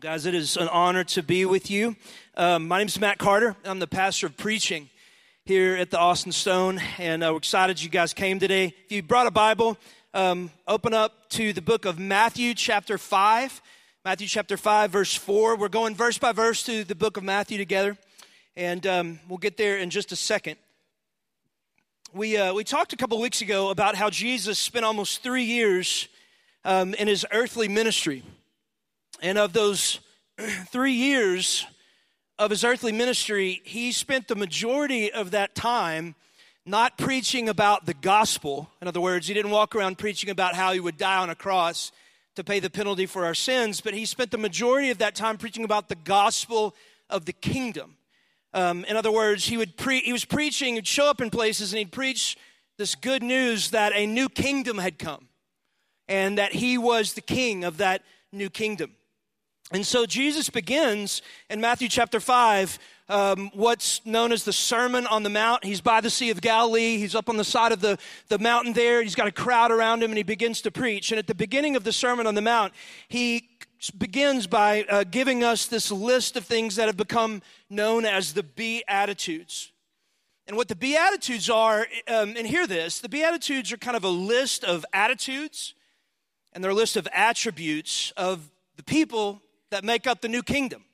Guys, it is an honor to be with you. Um, my name is Matt Carter. I'm the pastor of preaching here at the Austin Stone, and uh, we're excited you guys came today. If you brought a Bible, um, open up to the book of Matthew, chapter 5. Matthew, chapter 5, verse 4. We're going verse by verse to the book of Matthew together, and um, we'll get there in just a second. We, uh, we talked a couple weeks ago about how Jesus spent almost three years um, in his earthly ministry. And of those three years of his earthly ministry, he spent the majority of that time not preaching about the gospel. In other words, he didn't walk around preaching about how he would die on a cross to pay the penalty for our sins, but he spent the majority of that time preaching about the gospel of the kingdom. Um, in other words, he would pre- he was preaching, he'd show up in places and he'd preach this good news that a new kingdom had come and that he was the king of that new kingdom. And so Jesus begins in Matthew chapter 5 um, what's known as the Sermon on the Mount. He's by the Sea of Galilee. He's up on the side of the, the mountain there. He's got a crowd around him and he begins to preach. And at the beginning of the Sermon on the Mount, he begins by uh, giving us this list of things that have become known as the Beatitudes. And what the Beatitudes are, um, and hear this the Beatitudes are kind of a list of attitudes and they're a list of attributes of the people that make up the new kingdom.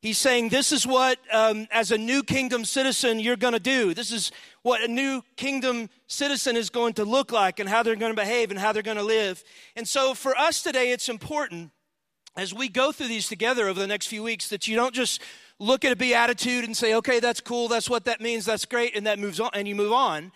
He's saying, This is what, um, as a new kingdom citizen, you're going to do. This is what a new kingdom citizen is going to look like and how they're going to behave and how they're going to live. And so, for us today, it's important as we go through these together over the next few weeks that you don't just look at a beatitude and say, okay, that's cool, that's what that means, that's great, and that moves on, and you move on.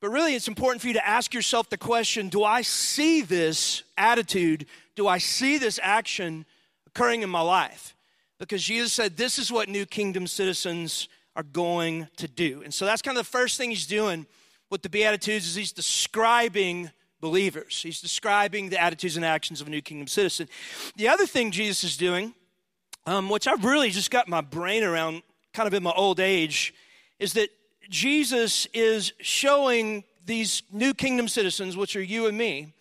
But really, it's important for you to ask yourself the question do I see this attitude? Do I see this action occurring in my life because Jesus said this is what new kingdom citizens are going to do. And so that's kind of the first thing he's doing with the Beatitudes is he's describing believers. He's describing the attitudes and actions of a new kingdom citizen. The other thing Jesus is doing, um, which I've really just got my brain around kind of in my old age, is that Jesus is showing these new kingdom citizens, which are you and me,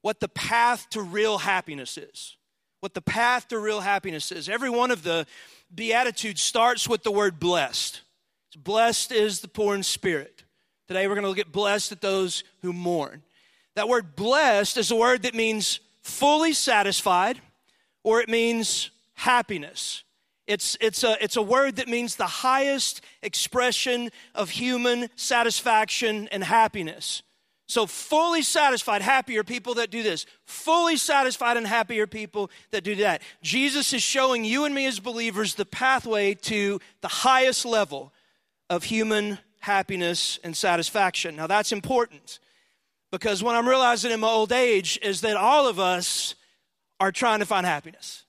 what the path to real happiness is what the path to real happiness is. Every one of the Beatitudes starts with the word blessed. Blessed is the poor in spirit. Today we're going to look at blessed at those who mourn. That word blessed is a word that means fully satisfied or it means happiness. It's, it's, a, it's a word that means the highest expression of human satisfaction and happiness. So, fully satisfied, happier people that do this. Fully satisfied and happier people that do that. Jesus is showing you and me as believers the pathway to the highest level of human happiness and satisfaction. Now, that's important because what I'm realizing in my old age is that all of us are trying to find happiness.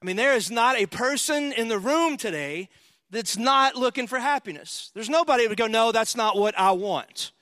I mean, there is not a person in the room today that's not looking for happiness. There's nobody that would go, No, that's not what I want.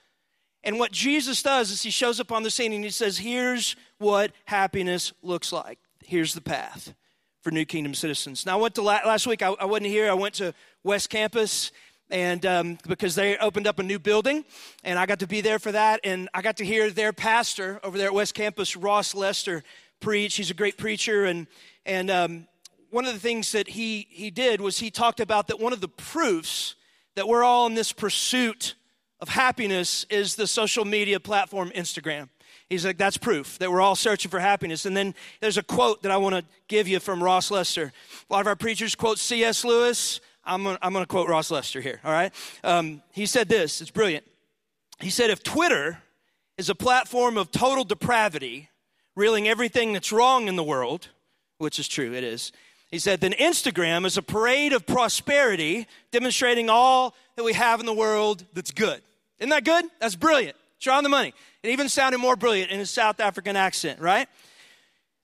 And what Jesus does is he shows up on the scene and he says, Here's what happiness looks like. Here's the path for New Kingdom citizens. Now, I went to last week, I, I wasn't here. I went to West Campus and um, because they opened up a new building and i got to be there for that and i got to hear their pastor over there at west campus ross lester preach he's a great preacher and and um, one of the things that he he did was he talked about that one of the proofs that we're all in this pursuit of happiness is the social media platform Instagram. He's like, that's proof that we're all searching for happiness. And then there's a quote that I want to give you from Ross Lester. A lot of our preachers quote C.S. Lewis. I'm going to quote Ross Lester here, all right? Um, he said this, it's brilliant. He said, if Twitter is a platform of total depravity, reeling everything that's wrong in the world, which is true, it is, he said, then Instagram is a parade of prosperity demonstrating all that we have in the world that's good. Isn't that good? That's brilliant. It's on the money. It even sounded more brilliant in his South African accent, right?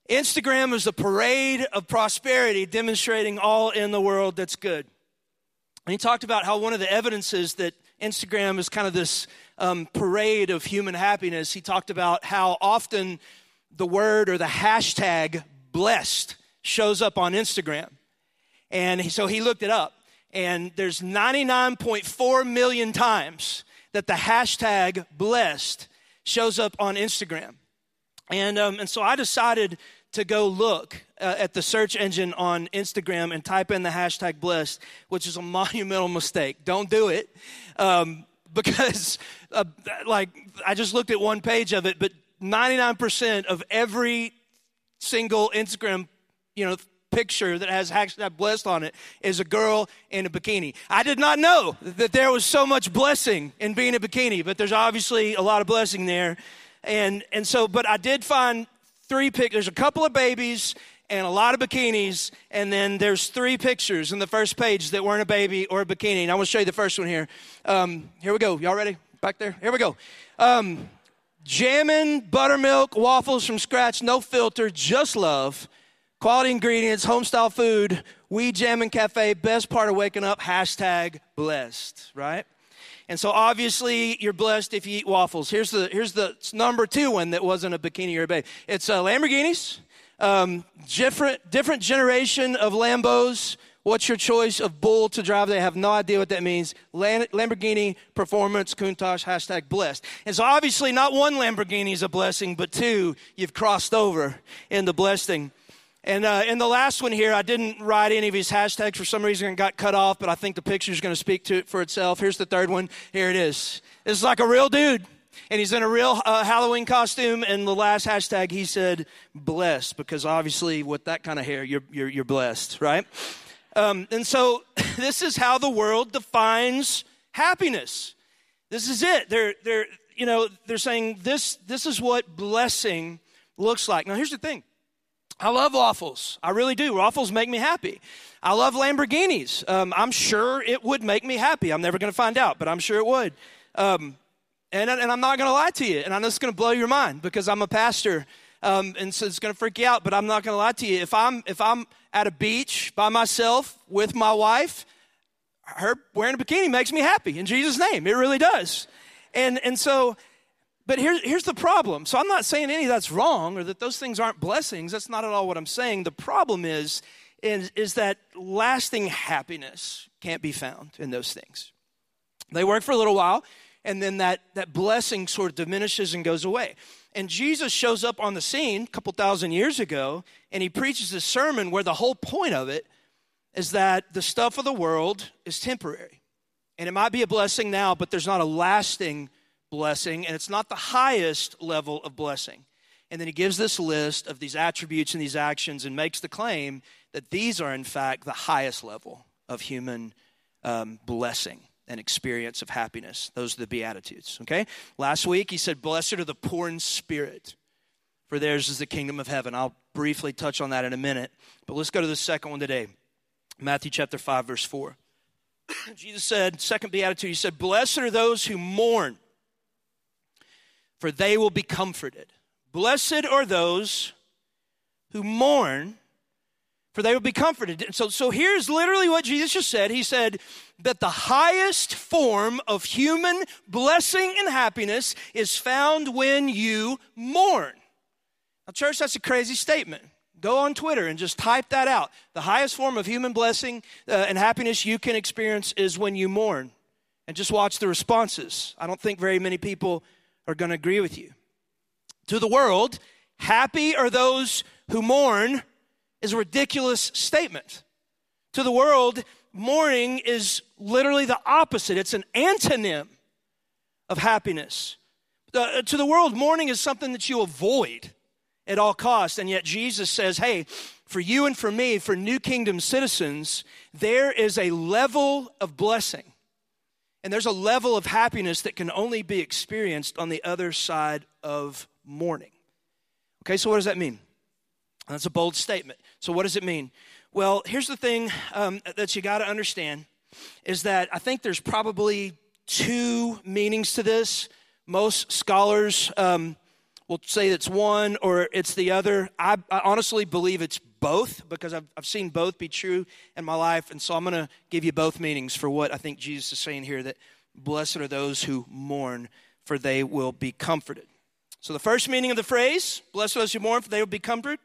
Instagram is a parade of prosperity demonstrating all in the world that's good. And he talked about how one of the evidences that Instagram is kind of this um, parade of human happiness, he talked about how often the word or the hashtag blessed shows up on Instagram. And so he looked it up, and there's 99.4 million times that the hashtag blessed shows up on Instagram. And, um, and so I decided to go look uh, at the search engine on Instagram and type in the hashtag blessed, which is a monumental mistake. Don't do it. Um, because, uh, like, I just looked at one page of it, but 99% of every single Instagram, you know, picture that has hashtag blessed on it is a girl in a bikini. I did not know that there was so much blessing in being a bikini, but there's obviously a lot of blessing there. And, and so, but I did find three pictures. There's a couple of babies and a lot of bikinis, and then there's three pictures in the first page that weren't a baby or a bikini. And I want to show you the first one here. Um, here we go. Y'all ready? Back there. Here we go. Um, jamming buttermilk waffles from scratch, no filter, just love. Quality ingredients, homestyle food, we jam and cafe, best part of waking up, hashtag blessed, right? And so obviously you're blessed if you eat waffles. Here's the, here's the number two one that wasn't a bikini or a babe. It's uh, Lamborghinis, um, different, different generation of Lambos. What's your choice of bull to drive? They have no idea what that means. Lamborghini Performance Countach hashtag blessed. And so obviously not one Lamborghini is a blessing, but two, you've crossed over in the blessing. And uh, in the last one here, I didn't write any of his hashtags for some reason and got cut off, but I think the picture is going to speak to it for itself. Here's the third one. Here it is. This is like a real dude. And he's in a real uh, Halloween costume. And the last hashtag, he said, blessed, because obviously with that kind of hair, you're, you're, you're blessed, right? Um, and so this is how the world defines happiness. This is it. They're, they're, you know, they're saying this, this is what blessing looks like. Now, here's the thing I love waffles. I really do. Waffles make me happy. I love Lamborghinis. Um, I'm sure it would make me happy. I'm never going to find out, but I'm sure it would. Um, and, and I'm not going to lie to you. And I know it's going to blow your mind because I'm a pastor. Um, and so it's going to freak you out, but I'm not going to lie to you. If I'm, if I'm at a beach by myself with my wife, her wearing a bikini makes me happy in Jesus' name. It really does. And, and so but here, here's the problem. So I'm not saying any of that's wrong or that those things aren't blessings. That's not at all what I'm saying. The problem is, is, is that lasting happiness can't be found in those things. They work for a little while, and then that, that blessing sort of diminishes and goes away. And Jesus shows up on the scene a couple thousand years ago, and he preaches a sermon where the whole point of it is that the stuff of the world is temporary. And it might be a blessing now, but there's not a lasting blessing, and it's not the highest level of blessing. And then he gives this list of these attributes and these actions and makes the claim that these are, in fact, the highest level of human um, blessing and experience of happiness. Those are the Beatitudes, okay? Last week he said, Blessed are the poor in spirit, for theirs is the kingdom of heaven. I'll briefly touch on that in a minute, but let's go to the second one today Matthew chapter 5, verse 4. Jesus said, second Beatitude, he said, Blessed are those who mourn for they will be comforted. Blessed are those who mourn, for they will be comforted. So, so here's literally what Jesus just said. He said that the highest form of human blessing and happiness is found when you mourn. Now, church, that's a crazy statement. Go on Twitter and just type that out. The highest form of human blessing uh, and happiness you can experience is when you mourn. And just watch the responses. I don't think very many people are going to agree with you. To the world, happy are those who mourn is a ridiculous statement. To the world, mourning is literally the opposite, it's an antonym of happiness. Uh, to the world, mourning is something that you avoid at all costs, and yet Jesus says, hey, for you and for me, for New Kingdom citizens, there is a level of blessing and there's a level of happiness that can only be experienced on the other side of mourning. Okay, so what does that mean? That's a bold statement. So, what does it mean? Well, here's the thing um, that you got to understand is that I think there's probably two meanings to this. Most scholars um, will say it's one or it's the other. I, I honestly believe it's both because I've, I've seen both be true in my life. And so I'm going to give you both meanings for what I think Jesus is saying here that blessed are those who mourn, for they will be comforted. So the first meaning of the phrase, blessed are those who mourn, for they will be comforted,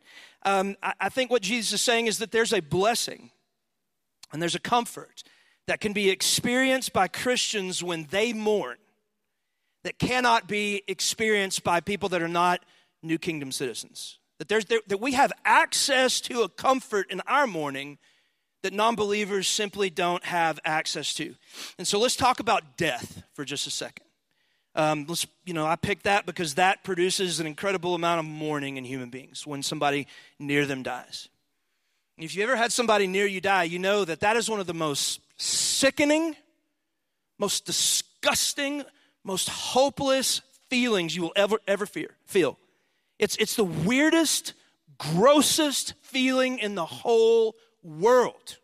um, I, I think what Jesus is saying is that there's a blessing and there's a comfort that can be experienced by Christians when they mourn that cannot be experienced by people that are not new kingdom citizens. That, there's, there, that we have access to a comfort in our mourning that non believers simply don't have access to. And so let's talk about death for just a second. Um, let's, you know, I picked that because that produces an incredible amount of mourning in human beings when somebody near them dies. If you ever had somebody near you die, you know that that is one of the most sickening, most disgusting, most hopeless feelings you will ever ever fear, feel. It's it's the weirdest, grossest feeling in the whole world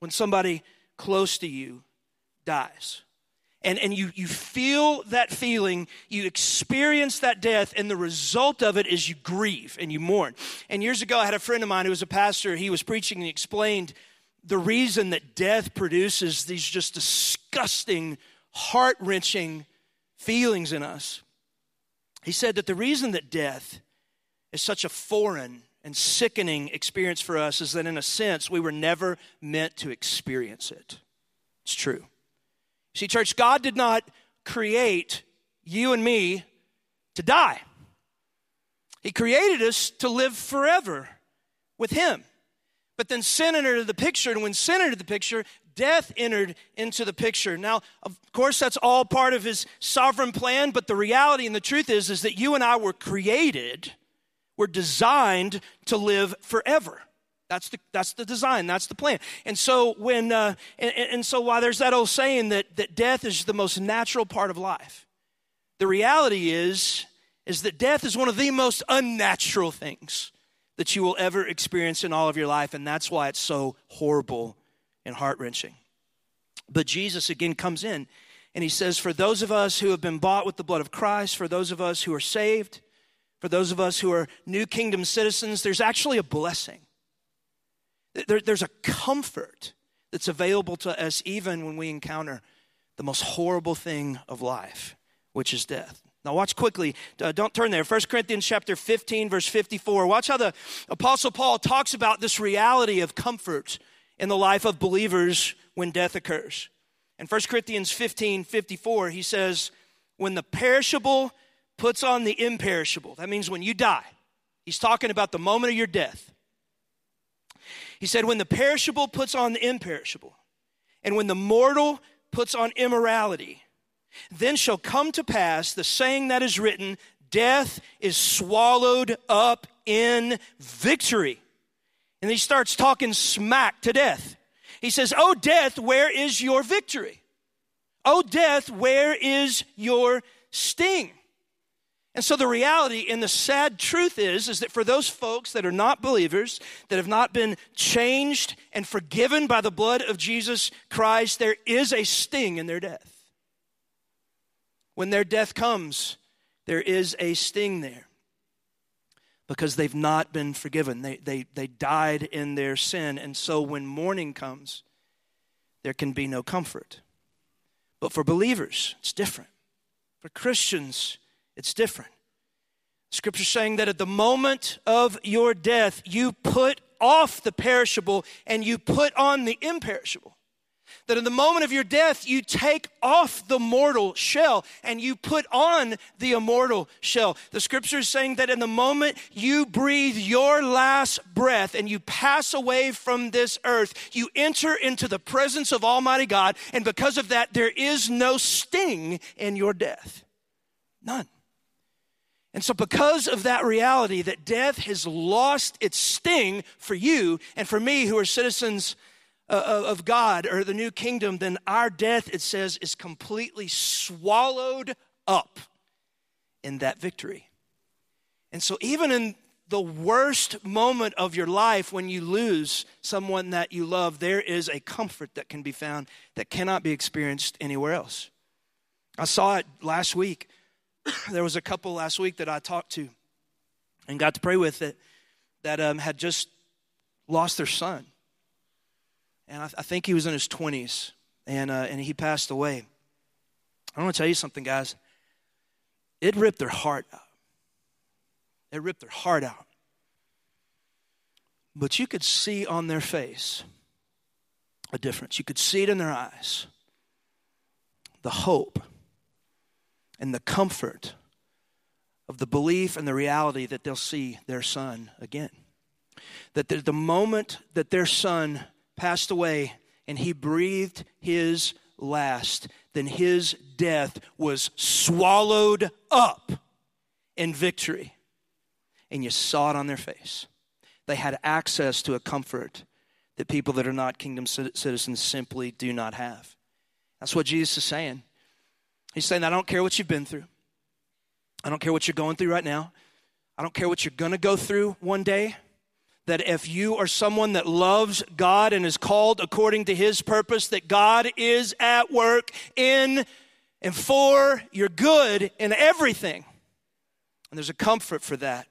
when somebody close to you dies and, and you, you feel that feeling, you experience that death, and the result of it is you grieve and you mourn. And years ago, I had a friend of mine who was a pastor. He was preaching and he explained the reason that death produces these just disgusting, heart wrenching feelings in us. He said that the reason that death is such a foreign and sickening experience for us is that, in a sense, we were never meant to experience it. It's true. See, church, God did not create you and me to die. He created us to live forever with Him. But then sin entered the picture, and when sin entered the picture, death entered into the picture. Now, of course, that's all part of His sovereign plan, but the reality and the truth is, is that you and I were created, were designed to live forever. That's the, that's the design, that's the plan. And so when uh, and, and so while there's that old saying that, that death is the most natural part of life, the reality is is that death is one of the most unnatural things that you will ever experience in all of your life, and that's why it's so horrible and heart-wrenching. But Jesus again comes in and he says, For those of us who have been bought with the blood of Christ, for those of us who are saved, for those of us who are new kingdom citizens, there's actually a blessing. There, there's a comfort that's available to us even when we encounter the most horrible thing of life, which is death. Now, watch quickly. Uh, don't turn there. 1 Corinthians chapter 15, verse 54. Watch how the Apostle Paul talks about this reality of comfort in the life of believers when death occurs. In 1 Corinthians 15, 54, he says, When the perishable puts on the imperishable, that means when you die. He's talking about the moment of your death. He said, When the perishable puts on the imperishable, and when the mortal puts on immorality, then shall come to pass the saying that is written Death is swallowed up in victory. And he starts talking smack to death. He says, Oh, death, where is your victory? Oh, death, where is your sting? And so the reality and the sad truth is is that for those folks that are not believers, that have not been changed and forgiven by the blood of Jesus Christ, there is a sting in their death. When their death comes, there is a sting there because they've not been forgiven. They, they, they died in their sin. And so when mourning comes, there can be no comfort. But for believers, it's different. For Christians, it's different. Scripture saying that at the moment of your death, you put off the perishable and you put on the imperishable. That in the moment of your death, you take off the mortal shell and you put on the immortal shell. The scripture is saying that in the moment you breathe your last breath and you pass away from this earth, you enter into the presence of Almighty God. And because of that, there is no sting in your death. None. And so, because of that reality that death has lost its sting for you and for me who are citizens uh, of God or the new kingdom, then our death, it says, is completely swallowed up in that victory. And so, even in the worst moment of your life when you lose someone that you love, there is a comfort that can be found that cannot be experienced anywhere else. I saw it last week there was a couple last week that I talked to and got to pray with that, that um, had just lost their son. And I, I think he was in his 20s, and, uh, and he passed away. I want to tell you something, guys. It ripped their heart out. It ripped their heart out. But you could see on their face a difference. You could see it in their eyes the hope and the comfort of the belief and the reality that they'll see their son again. That the, the moment that their son passed away and he breathed his last, then his death was swallowed up in victory. And you saw it on their face. They had access to a comfort that people that are not kingdom citizens simply do not have. That's what Jesus is saying. He's saying, I don't care what you've been through. I don't care what you're going through right now. I don't care what you're going to go through one day. That if you are someone that loves God and is called according to his purpose, that God is at work in and for your good in everything. And there's a comfort for that.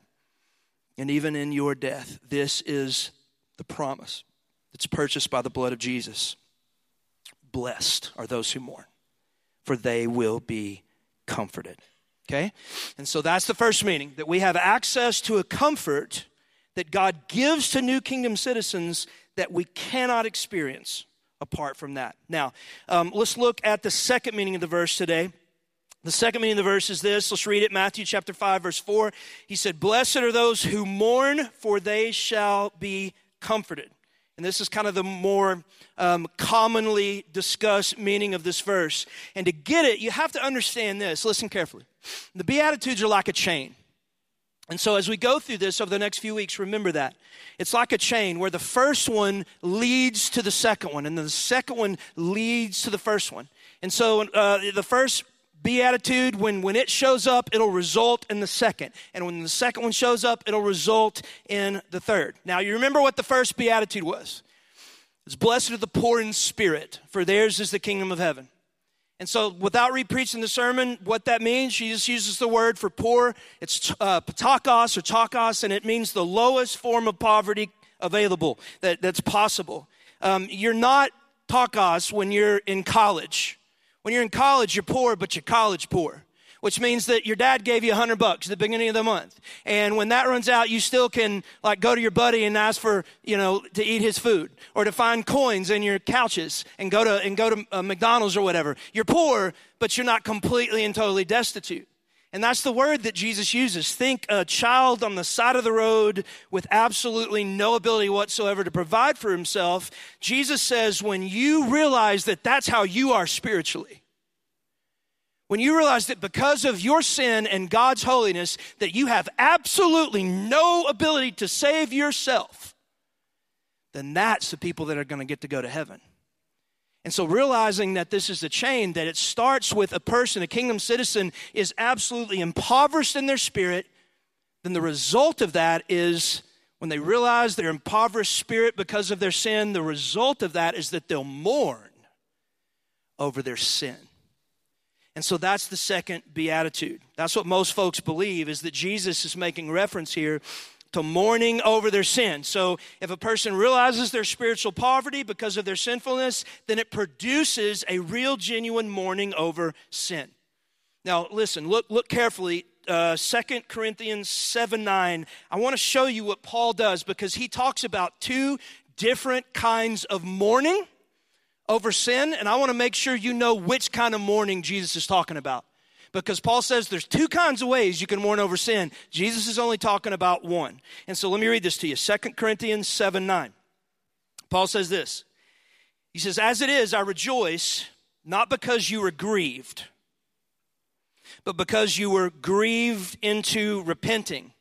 And even in your death, this is the promise that's purchased by the blood of Jesus. Blessed are those who mourn, for they will be comforted. Okay? And so that's the first meaning that we have access to a comfort that God gives to New Kingdom citizens that we cannot experience apart from that. Now, um, let's look at the second meaning of the verse today. The second meaning of the verse is this. Let's read it. Matthew chapter 5, verse 4. He said, Blessed are those who mourn, for they shall be comforted. And this is kind of the more um, commonly discussed meaning of this verse. And to get it, you have to understand this. Listen carefully. The Beatitudes are like a chain. And so, as we go through this over the next few weeks, remember that. It's like a chain where the first one leads to the second one, and then the second one leads to the first one. And so, uh, the first beatitude, when, when it shows up, it'll result in the second. And when the second one shows up, it'll result in the third. Now, you remember what the first beatitude was? It's blessed are the poor in spirit, for theirs is the kingdom of heaven. And so, without repreaching the sermon, what that means, she just uses the word for poor. It's uh, ptochos or takos, and it means the lowest form of poverty available that, that's possible. Um, you're not takos when you're in college. When you're in college, you're poor, but you're college poor which means that your dad gave you a hundred bucks at the beginning of the month. And when that runs out, you still can like go to your buddy and ask for, you know, to eat his food or to find coins in your couches and go to, and go to uh, McDonald's or whatever. You're poor, but you're not completely and totally destitute. And that's the word that Jesus uses. Think a child on the side of the road with absolutely no ability whatsoever to provide for himself. Jesus says, when you realize that that's how you are spiritually, when you realize that because of your sin and God's holiness, that you have absolutely no ability to save yourself, then that's the people that are going to get to go to heaven. And so, realizing that this is a chain, that it starts with a person, a kingdom citizen, is absolutely impoverished in their spirit, then the result of that is when they realize their impoverished spirit because of their sin, the result of that is that they'll mourn over their sin. And so that's the second beatitude. That's what most folks believe is that Jesus is making reference here to mourning over their sin. So if a person realizes their spiritual poverty because of their sinfulness, then it produces a real genuine mourning over sin. Now listen, look look carefully uh, 2 Corinthians 7 9, I want to show you what Paul does because he talks about two different kinds of mourning over sin, and I want to make sure you know which kind of mourning Jesus is talking about. Because Paul says there's two kinds of ways you can mourn over sin. Jesus is only talking about one. And so let me read this to you 2 Corinthians 7 9. Paul says this He says, As it is, I rejoice, not because you were grieved, but because you were grieved into repenting.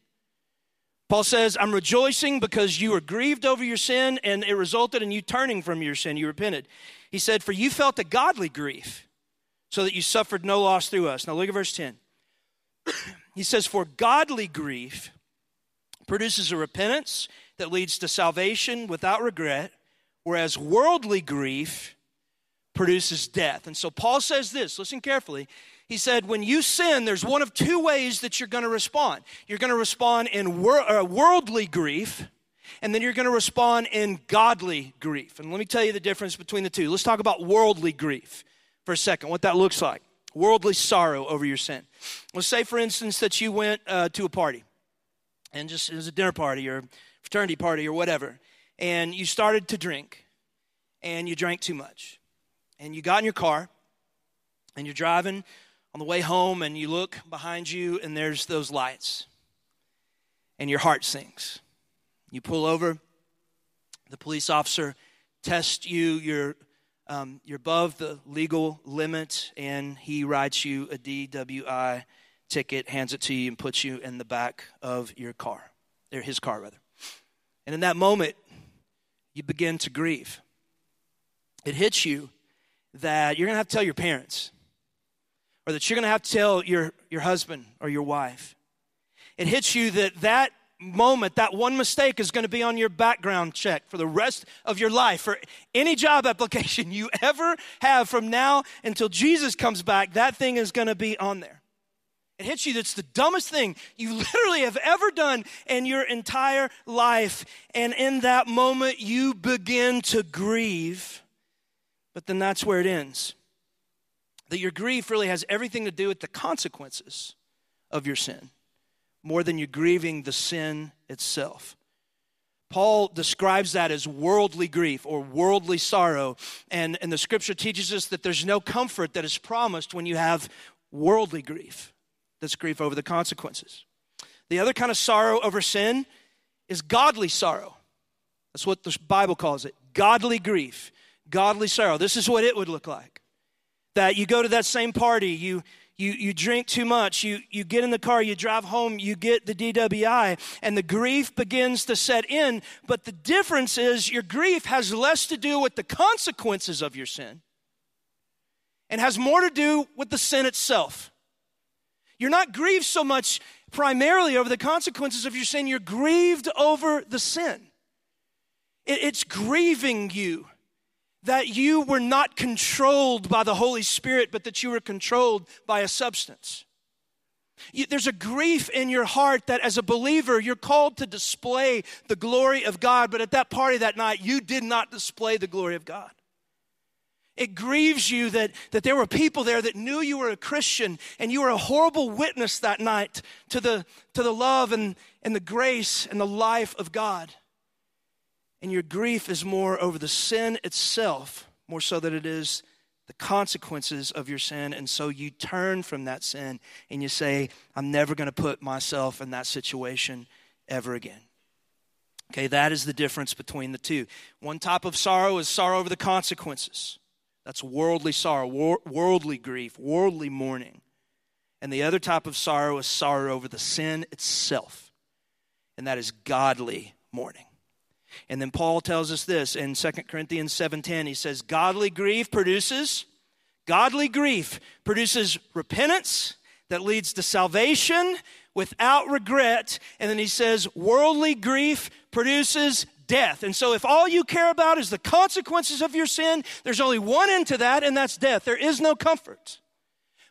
Paul says, I'm rejoicing because you were grieved over your sin and it resulted in you turning from your sin. You repented. He said, For you felt a godly grief, so that you suffered no loss through us. Now look at verse 10. he says, For godly grief produces a repentance that leads to salvation without regret, whereas worldly grief produces death. And so Paul says this, listen carefully. He said, when you sin, there's one of two ways that you're going to respond. You're going to respond in wor- uh, worldly grief, and then you're going to respond in godly grief. And let me tell you the difference between the two. Let's talk about worldly grief for a second, what that looks like. Worldly sorrow over your sin. Let's say, for instance, that you went uh, to a party, and just it was a dinner party or fraternity party or whatever, and you started to drink, and you drank too much. And you got in your car, and you're driving on the way home and you look behind you and there's those lights and your heart sinks. You pull over, the police officer tests you, you're, um, you're above the legal limit, and he writes you a DWI ticket, hands it to you, and puts you in the back of your car, or his car, rather. And in that moment, you begin to grieve. It hits you that you're going to have to tell your parents, or that you're going to have to tell your, your husband or your wife. It hits you that that moment, that one mistake is going to be on your background check for the rest of your life. For any job application you ever have from now until Jesus comes back, that thing is going to be on there. It hits you that's the dumbest thing you literally have ever done in your entire life. And in that moment, you begin to grieve. But then that's where it ends. That your grief really has everything to do with the consequences of your sin more than you grieving the sin itself. Paul describes that as worldly grief or worldly sorrow. And, and the scripture teaches us that there's no comfort that is promised when you have worldly grief. That's grief over the consequences. The other kind of sorrow over sin is godly sorrow. That's what the Bible calls it godly grief, godly sorrow. This is what it would look like. That you go to that same party, you you, you drink too much, you, you get in the car, you drive home, you get the DWI, and the grief begins to set in. But the difference is your grief has less to do with the consequences of your sin and has more to do with the sin itself. You're not grieved so much primarily over the consequences of your sin, you're grieved over the sin. It, it's grieving you that you were not controlled by the Holy Spirit, but that you were controlled by a substance. There's a grief in your heart that as a believer, you're called to display the glory of God, but at that party that night, you did not display the glory of God. It grieves you that, that there were people there that knew you were a Christian and you were a horrible witness that night to the, to the love and, and the grace and the life of God. And your grief is more over the sin itself, more so than it is the consequences of your sin. And so you turn from that sin and you say, I'm never going to put myself in that situation ever again. Okay, that is the difference between the two. One type of sorrow is sorrow over the consequences. That's worldly sorrow, wor- worldly grief, worldly mourning. And the other type of sorrow is sorrow over the sin itself. And that is godly mourning. And then Paul tells us this in 2 Corinthians 7:10. He says, "Godly grief produces godly grief produces repentance that leads to salvation without regret." And then he says, "Worldly grief produces death. And so, if all you care about is the consequences of your sin, there's only one end to that, and that's death. There is no comfort.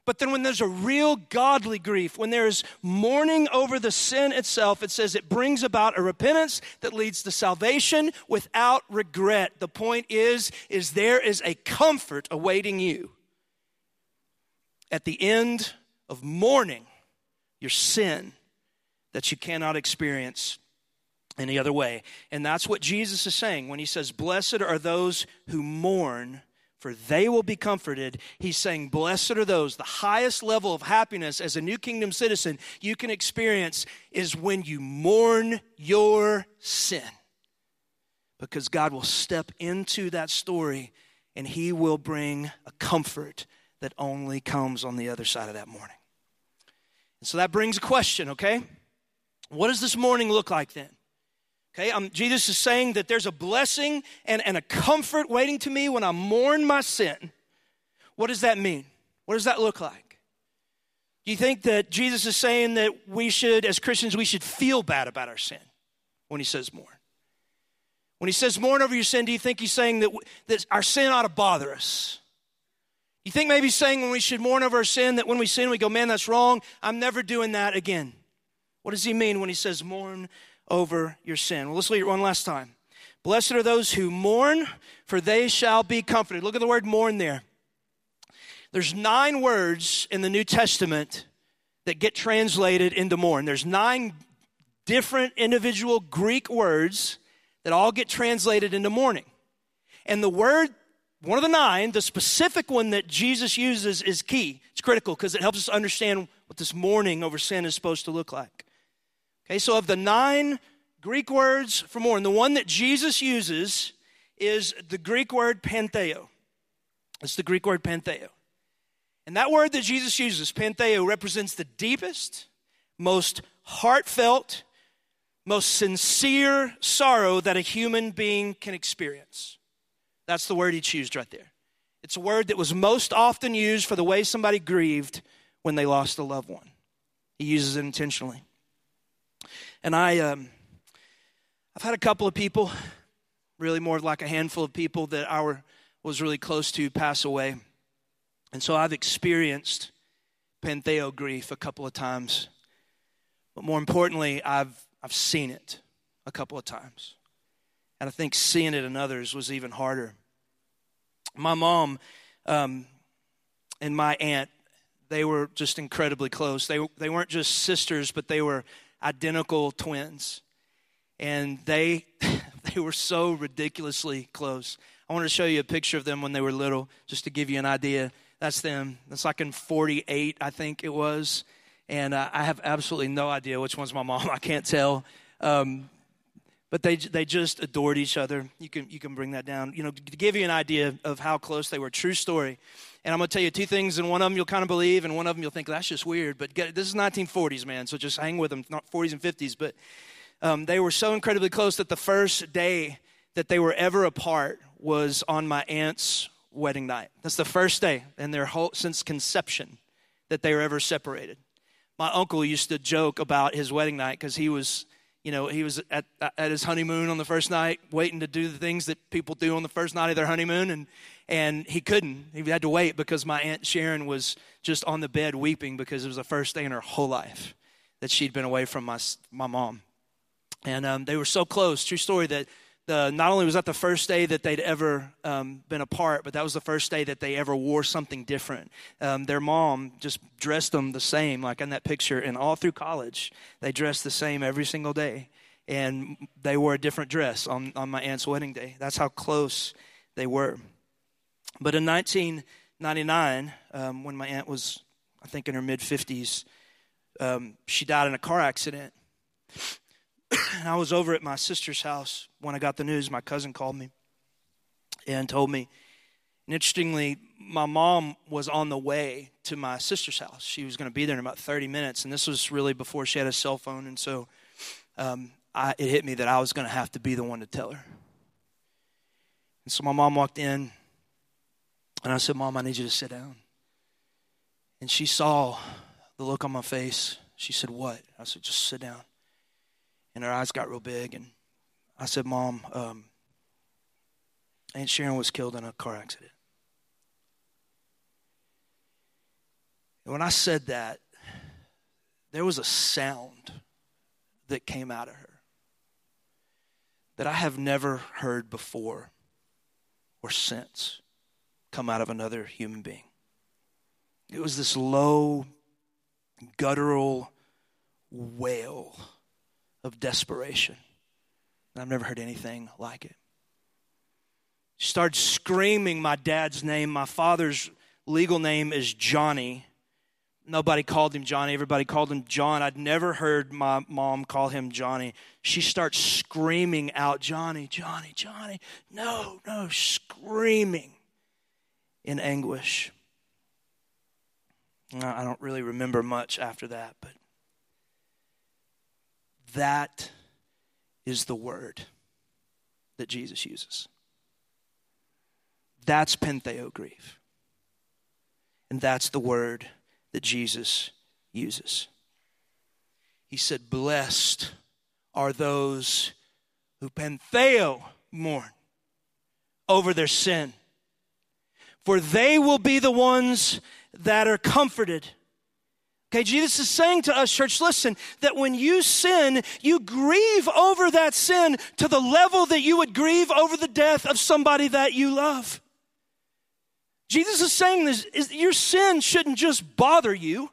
But then, when there's a real godly grief, when there is mourning over the sin itself, it says it brings about a repentance that leads to salvation without regret. The point is, is there is a comfort awaiting you at the end of mourning your sin that you cannot experience any other way. And that's what Jesus is saying when he says, Blessed are those who mourn for they will be comforted. He's saying, Blessed are those. The highest level of happiness as a new kingdom citizen you can experience is when you mourn your sin. Because God will step into that story and He will bring a comfort that only comes on the other side of that mourning. And so that brings a question, okay? What does this mourning look like then? Okay, um, Jesus is saying that there's a blessing and, and a comfort waiting to me when I mourn my sin. What does that mean? What does that look like? Do you think that Jesus is saying that we should, as Christians, we should feel bad about our sin when he says mourn? When he says mourn over your sin, do you think he's saying that, that our sin ought to bother us? You think maybe he's saying when we should mourn over our sin, that when we sin, we go, man, that's wrong. I'm never doing that again. What does he mean when he says mourn over your sin. Well, let's read it one last time. Blessed are those who mourn, for they shall be comforted. Look at the word mourn there. There's nine words in the New Testament that get translated into mourn. There's nine different individual Greek words that all get translated into mourning. And the word one of the nine, the specific one that Jesus uses is key. It's critical because it helps us understand what this mourning over sin is supposed to look like. Okay, so of the nine Greek words for mourn, the one that Jesus uses is the Greek word pentheo. It's the Greek word pentheo. And that word that Jesus uses, pentheo, represents the deepest, most heartfelt, most sincere sorrow that a human being can experience. That's the word he used right there. It's a word that was most often used for the way somebody grieved when they lost a loved one. He uses it intentionally. And I, um, I've had a couple of people, really more like a handful of people that I was really close to pass away. And so I've experienced pentheo grief a couple of times. But more importantly, I've, I've seen it a couple of times. And I think seeing it in others was even harder. My mom um, and my aunt, they were just incredibly close. They, they weren't just sisters, but they were identical twins. And they, they were so ridiculously close. I want to show you a picture of them when they were little, just to give you an idea. That's them. That's like in 48, I think it was. And uh, I have absolutely no idea which one's my mom. I can't tell. Um, but they, they just adored each other. You can, you can bring that down. You know, to give you an idea of how close they were. True story. And I'm going to tell you two things, and one of them you'll kind of believe, and one of them you'll think, that's just weird. But get, this is 1940s, man, so just hang with them, not 40s and 50s. But um, they were so incredibly close that the first day that they were ever apart was on my aunt's wedding night. That's the first day in their whole, since conception that they were ever separated. My uncle used to joke about his wedding night because he was you know, he was at, at his honeymoon on the first night, waiting to do the things that people do on the first night of their honeymoon, and and he couldn't. He had to wait because my aunt Sharon was just on the bed weeping because it was the first day in her whole life that she'd been away from my my mom, and um, they were so close. True story that the, not only was that the first day that they'd ever um, been apart, but that was the first day that they ever wore something different. Um, their mom just dressed them the same, like in that picture, and all through college, they dressed the same every single day. And they wore a different dress on, on my aunt's wedding day. That's how close they were. But in 1999, um, when my aunt was, I think, in her mid 50s, um, she died in a car accident and I was over at my sister's house when I got the news. My cousin called me and told me. And interestingly, my mom was on the way to my sister's house. She was going to be there in about 30 minutes, and this was really before she had a cell phone. And so um, I, it hit me that I was going to have to be the one to tell her. And so my mom walked in, and I said, Mom, I need you to sit down. And she saw the look on my face. She said, What? I said, Just sit down and her eyes got real big. And I said, Mom, um, Aunt Sharon was killed in a car accident. And when I said that, there was a sound that came out of her that I have never heard before or since come out of another human being. It was this low, guttural wail of desperation. I've never heard anything like it. She started screaming my dad's name. My father's legal name is Johnny. Nobody called him Johnny. Everybody called him John. I'd never heard my mom call him Johnny. She starts screaming out, Johnny, Johnny, Johnny. No, no, screaming in anguish. I don't really remember much after that, but that is the word that Jesus uses. That's pentheo grief. And that's the word that Jesus uses. He said, Blessed are those who pentheo mourn over their sin, for they will be the ones that are comforted. Okay, Jesus is saying to us, church, listen, that when you sin, you grieve over that sin to the level that you would grieve over the death of somebody that you love. Jesus is saying this is your sin shouldn't just bother you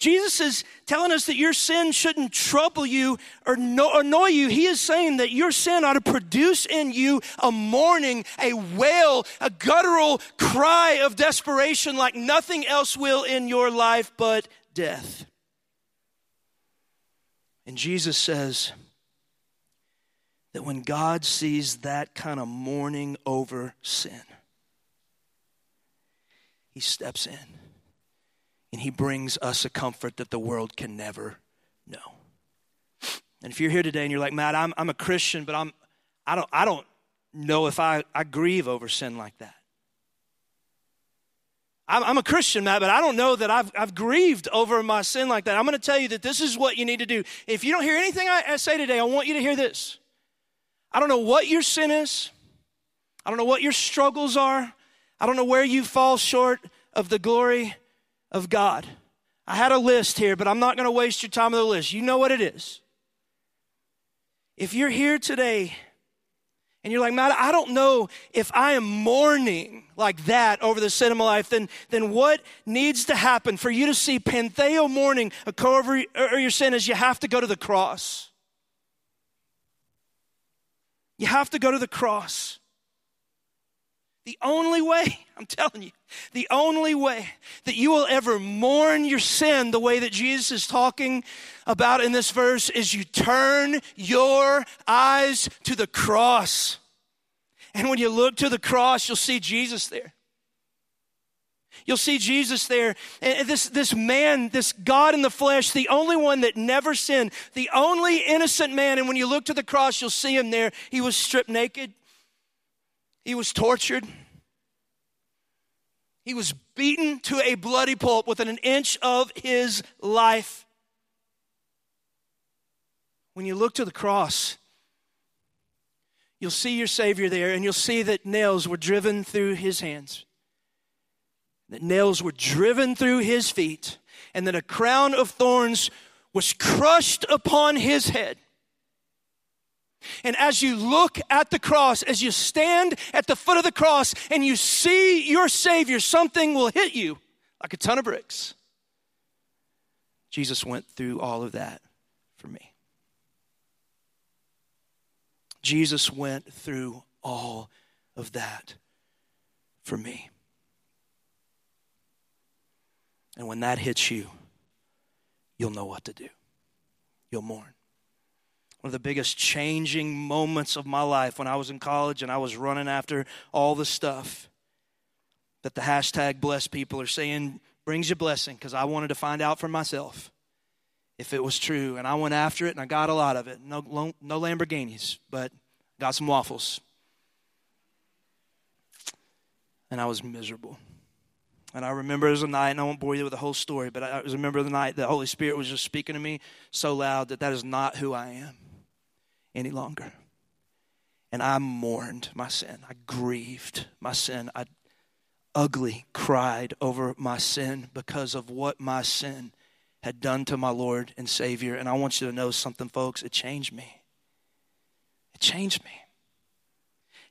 Jesus is telling us that your sin shouldn't trouble you or annoy you. He is saying that your sin ought to produce in you a mourning, a wail, a guttural cry of desperation like nothing else will in your life but death. And Jesus says that when God sees that kind of mourning over sin, he steps in and he brings us a comfort that the world can never know. And if you're here today and you're like, Matt, I'm, I'm a Christian, but I'm, I, don't, I don't know if I, I grieve over sin like that. I'm, a Christian, Matt, but I don't know that I've, I've grieved over my sin like that. I'm going to tell you that this is what you need to do. If you don't hear anything I, I say today, I want you to hear this. I don't know what your sin is, I don't know what your struggles are, I don't know where you fall short of the glory of God. I had a list here, but I'm not going to waste your time with the list. You know what it is. If you're here today and you're like, Matt, I don't know if I am mourning like that over the sin of my life, then, then what needs to happen for you to see pentheo mourning over your sin is you have to go to the cross. You have to go to the cross. The only way, I'm telling you, the only way that you will ever mourn your sin the way that Jesus is talking about in this verse is you turn your eyes to the cross. And when you look to the cross, you'll see Jesus there. You'll see Jesus there. And this, this man, this God in the flesh, the only one that never sinned, the only innocent man. And when you look to the cross, you'll see him there. He was stripped naked. He was tortured. He was beaten to a bloody pulp within an inch of his life. When you look to the cross, you'll see your Savior there, and you'll see that nails were driven through his hands, that nails were driven through his feet, and that a crown of thorns was crushed upon his head. And as you look at the cross, as you stand at the foot of the cross and you see your Savior, something will hit you like a ton of bricks. Jesus went through all of that for me. Jesus went through all of that for me. And when that hits you, you'll know what to do. You'll mourn one of the biggest changing moments of my life when I was in college and I was running after all the stuff that the hashtag blessed people are saying brings you blessing because I wanted to find out for myself if it was true. And I went after it and I got a lot of it. No, no Lamborghinis, but got some waffles. And I was miserable. And I remember it was a night, and I won't bore you with the whole story, but I remember the night the Holy Spirit was just speaking to me so loud that that is not who I am any longer. And I mourned my sin. I grieved my sin. I ugly cried over my sin because of what my sin had done to my Lord and Savior. And I want you to know something, folks. It changed me. It changed me.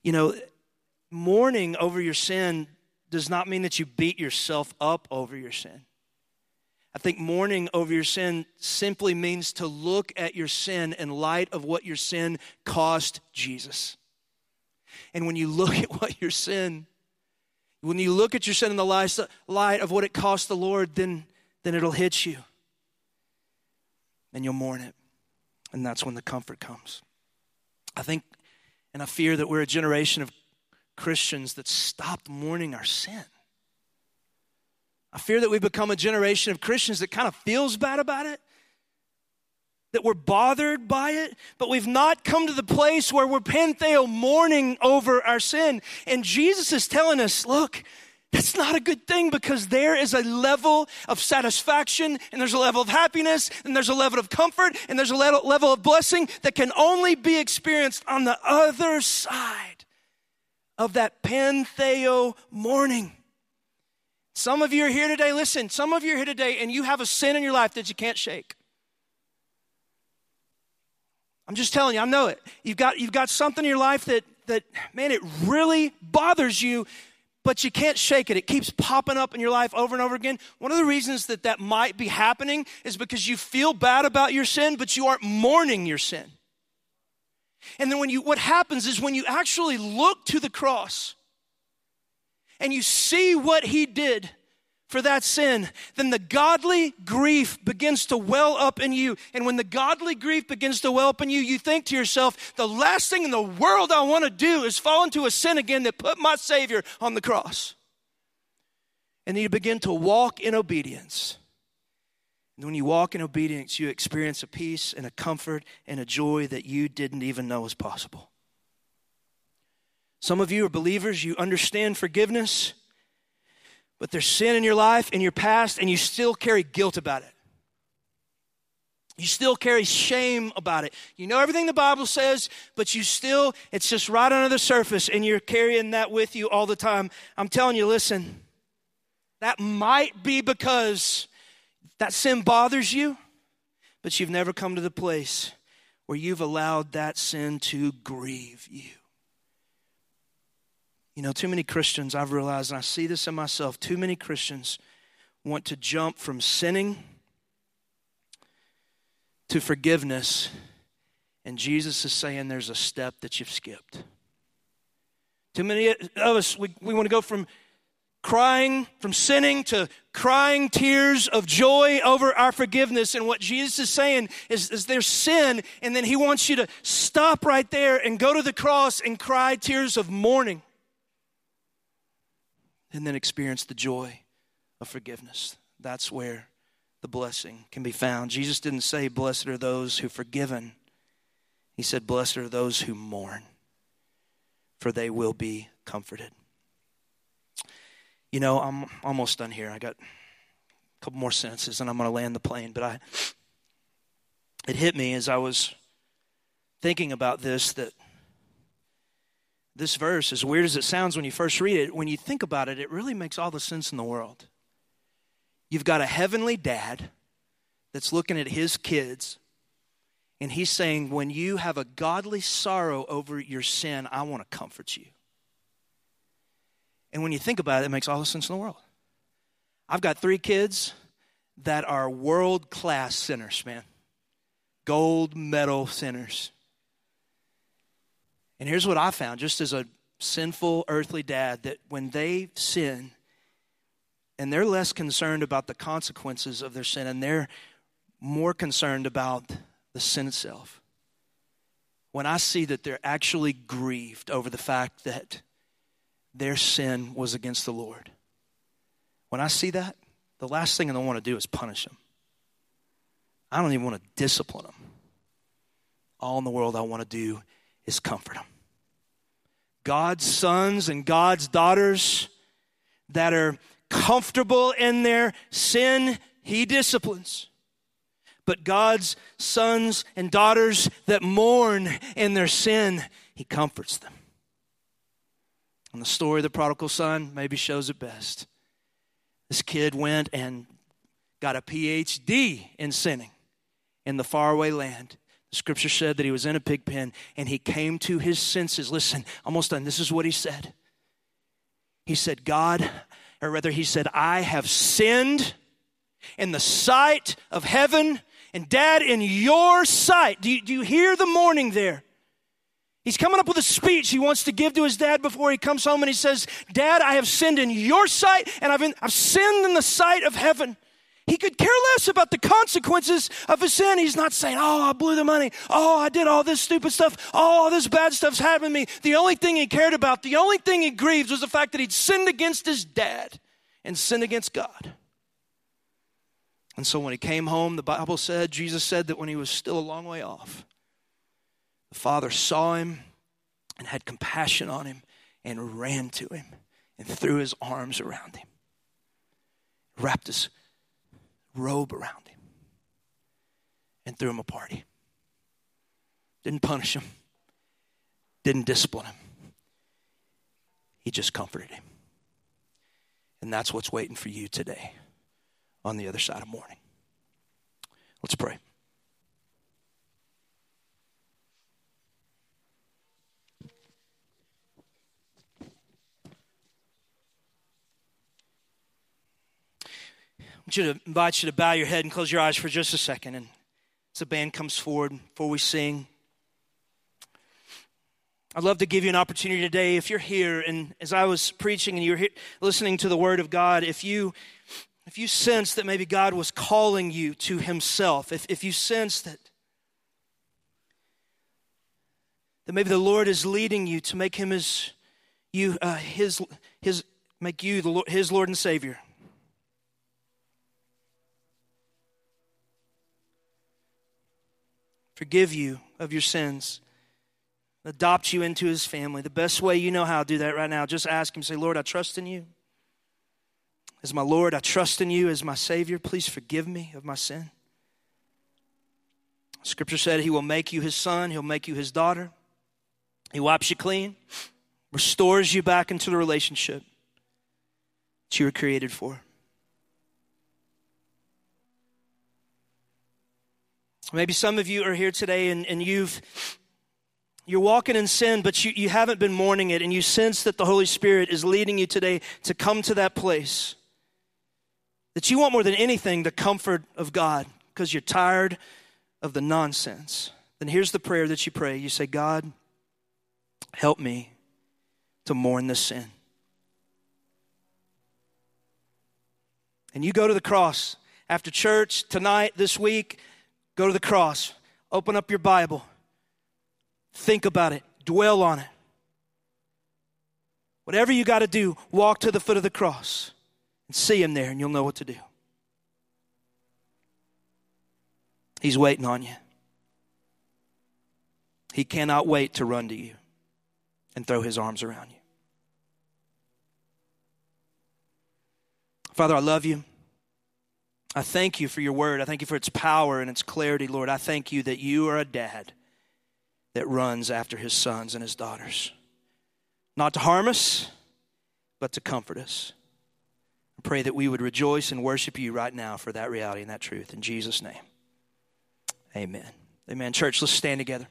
You know, mourning over your sin does not mean that you beat yourself up over your sin. I think mourning over your sin simply means to look at your sin in light of what your sin cost Jesus. And when you look at what your sin, when you look at your sin in the light of what it cost the Lord, then, then it'll hit you. And you'll mourn it. And that's when the comfort comes. I think and I fear that we're a generation of Christians that stopped mourning our sin. I fear that we've become a generation of Christians that kind of feels bad about it, that we're bothered by it, but we've not come to the place where we're pentheo mourning over our sin. And Jesus is telling us, look, that's not a good thing because there is a level of satisfaction and there's a level of happiness and there's a level of comfort and there's a level of blessing that can only be experienced on the other side of that pentheo mourning. Some of you are here today, listen, some of you are here today and you have a sin in your life that you can't shake. I'm just telling you, I know it. You've got, you've got something in your life that, that, man, it really bothers you, but you can't shake it. It keeps popping up in your life over and over again. One of the reasons that that might be happening is because you feel bad about your sin, but you aren't mourning your sin. And then when you, what happens is when you actually look to the cross and you see what he did, for that sin, then the godly grief begins to well up in you. And when the godly grief begins to well up in you, you think to yourself, the last thing in the world I want to do is fall into a sin again that put my Savior on the cross. And then you begin to walk in obedience. And when you walk in obedience, you experience a peace and a comfort and a joy that you didn't even know was possible. Some of you are believers, you understand forgiveness but there's sin in your life, in your past, and you still carry guilt about it. You still carry shame about it. You know everything the Bible says, but you still, it's just right under the surface, and you're carrying that with you all the time. I'm telling you, listen, that might be because that sin bothers you, but you've never come to the place where you've allowed that sin to grieve you. You know, too many Christians, I've realized, and I see this in myself, too many Christians want to jump from sinning to forgiveness. And Jesus is saying there's a step that you've skipped. Too many of us, we, we want to go from crying, from sinning to crying tears of joy over our forgiveness. And what Jesus is saying is, is there's sin, and then he wants you to stop right there and go to the cross and cry tears of mourning and then experience the joy of forgiveness. That's where the blessing can be found. Jesus didn't say, Blessed are those who forgiven. He said, Blessed are those who mourn, for they will be comforted. You know, I'm almost done here. I got a couple more sentences and I'm going to land the plane. But I, it hit me as I was thinking about this that this verse, as weird as it sounds when you first read it, when you think about it, it really makes all the sense in the world. You've got a heavenly dad that's looking at his kids, and he's saying, When you have a godly sorrow over your sin, I want to comfort you. And when you think about it, it makes all the sense in the world. I've got three kids that are world class sinners, man. Gold medal sinners. And here's what I found just as a sinful earthly dad that when they sin, and they're less concerned about the consequences of their sin, and they're more concerned about the sin itself. When I see that they're actually grieved over the fact that their sin was against the Lord, when I see that, the last thing I don't want to do is punish them. I don't even want to discipline them. All in the world I want to do is comfort them. God's sons and God's daughters that are comfortable in their sin, He disciplines. But God's sons and daughters that mourn in their sin, He comforts them. And the story of the prodigal son maybe shows it best. This kid went and got a PhD in sinning in the faraway land. Scripture said that he was in a pig pen and he came to his senses. Listen, almost done. This is what he said. He said, God, or rather, he said, I have sinned in the sight of heaven and dad in your sight. Do you, do you hear the mourning there? He's coming up with a speech he wants to give to his dad before he comes home and he says, Dad, I have sinned in your sight and I've, I've sinned in the sight of heaven. He could care less about the consequences of his sin. He's not saying, Oh, I blew the money. Oh, I did all this stupid stuff. Oh, all this bad stuff's happened to me. The only thing he cared about, the only thing he grieved was the fact that he'd sinned against his dad and sinned against God. And so when he came home, the Bible said, Jesus said that when he was still a long way off, the father saw him and had compassion on him and ran to him and threw his arms around him, wrapped his robe around him and threw him a party. Didn't punish him, didn't discipline him. He just comforted him. And that's what's waiting for you today on the other side of mourning. Let's pray. Want you to invite you to bow your head and close your eyes for just a second. And as the band comes forward, before we sing, I'd love to give you an opportunity today. If you're here, and as I was preaching and you're here, listening to the Word of God, if you if you sense that maybe God was calling you to Himself, if, if you sense that that maybe the Lord is leading you to make Him His you uh, His His make you the Lord, His Lord and Savior. Forgive you of your sins, adopt you into his family. The best way you know how to do that right now, just ask him, say, Lord, I trust in you. As my Lord, I trust in you as my Savior. Please forgive me of my sin. Scripture said he will make you his son, he'll make you his daughter. He wipes you clean, restores you back into the relationship that you were created for. Maybe some of you are here today and, and you've you're walking in sin, but you, you haven't been mourning it, and you sense that the Holy Spirit is leading you today to come to that place. That you want more than anything the comfort of God because you're tired of the nonsense. Then here's the prayer that you pray. You say, God, help me to mourn this sin. And you go to the cross after church tonight, this week. Go to the cross, open up your Bible, think about it, dwell on it. Whatever you got to do, walk to the foot of the cross and see him there, and you'll know what to do. He's waiting on you. He cannot wait to run to you and throw his arms around you. Father, I love you. I thank you for your word. I thank you for its power and its clarity, Lord. I thank you that you are a dad that runs after his sons and his daughters, not to harm us, but to comfort us. I pray that we would rejoice and worship you right now for that reality and that truth. In Jesus' name, amen. Amen. Church, let's stand together.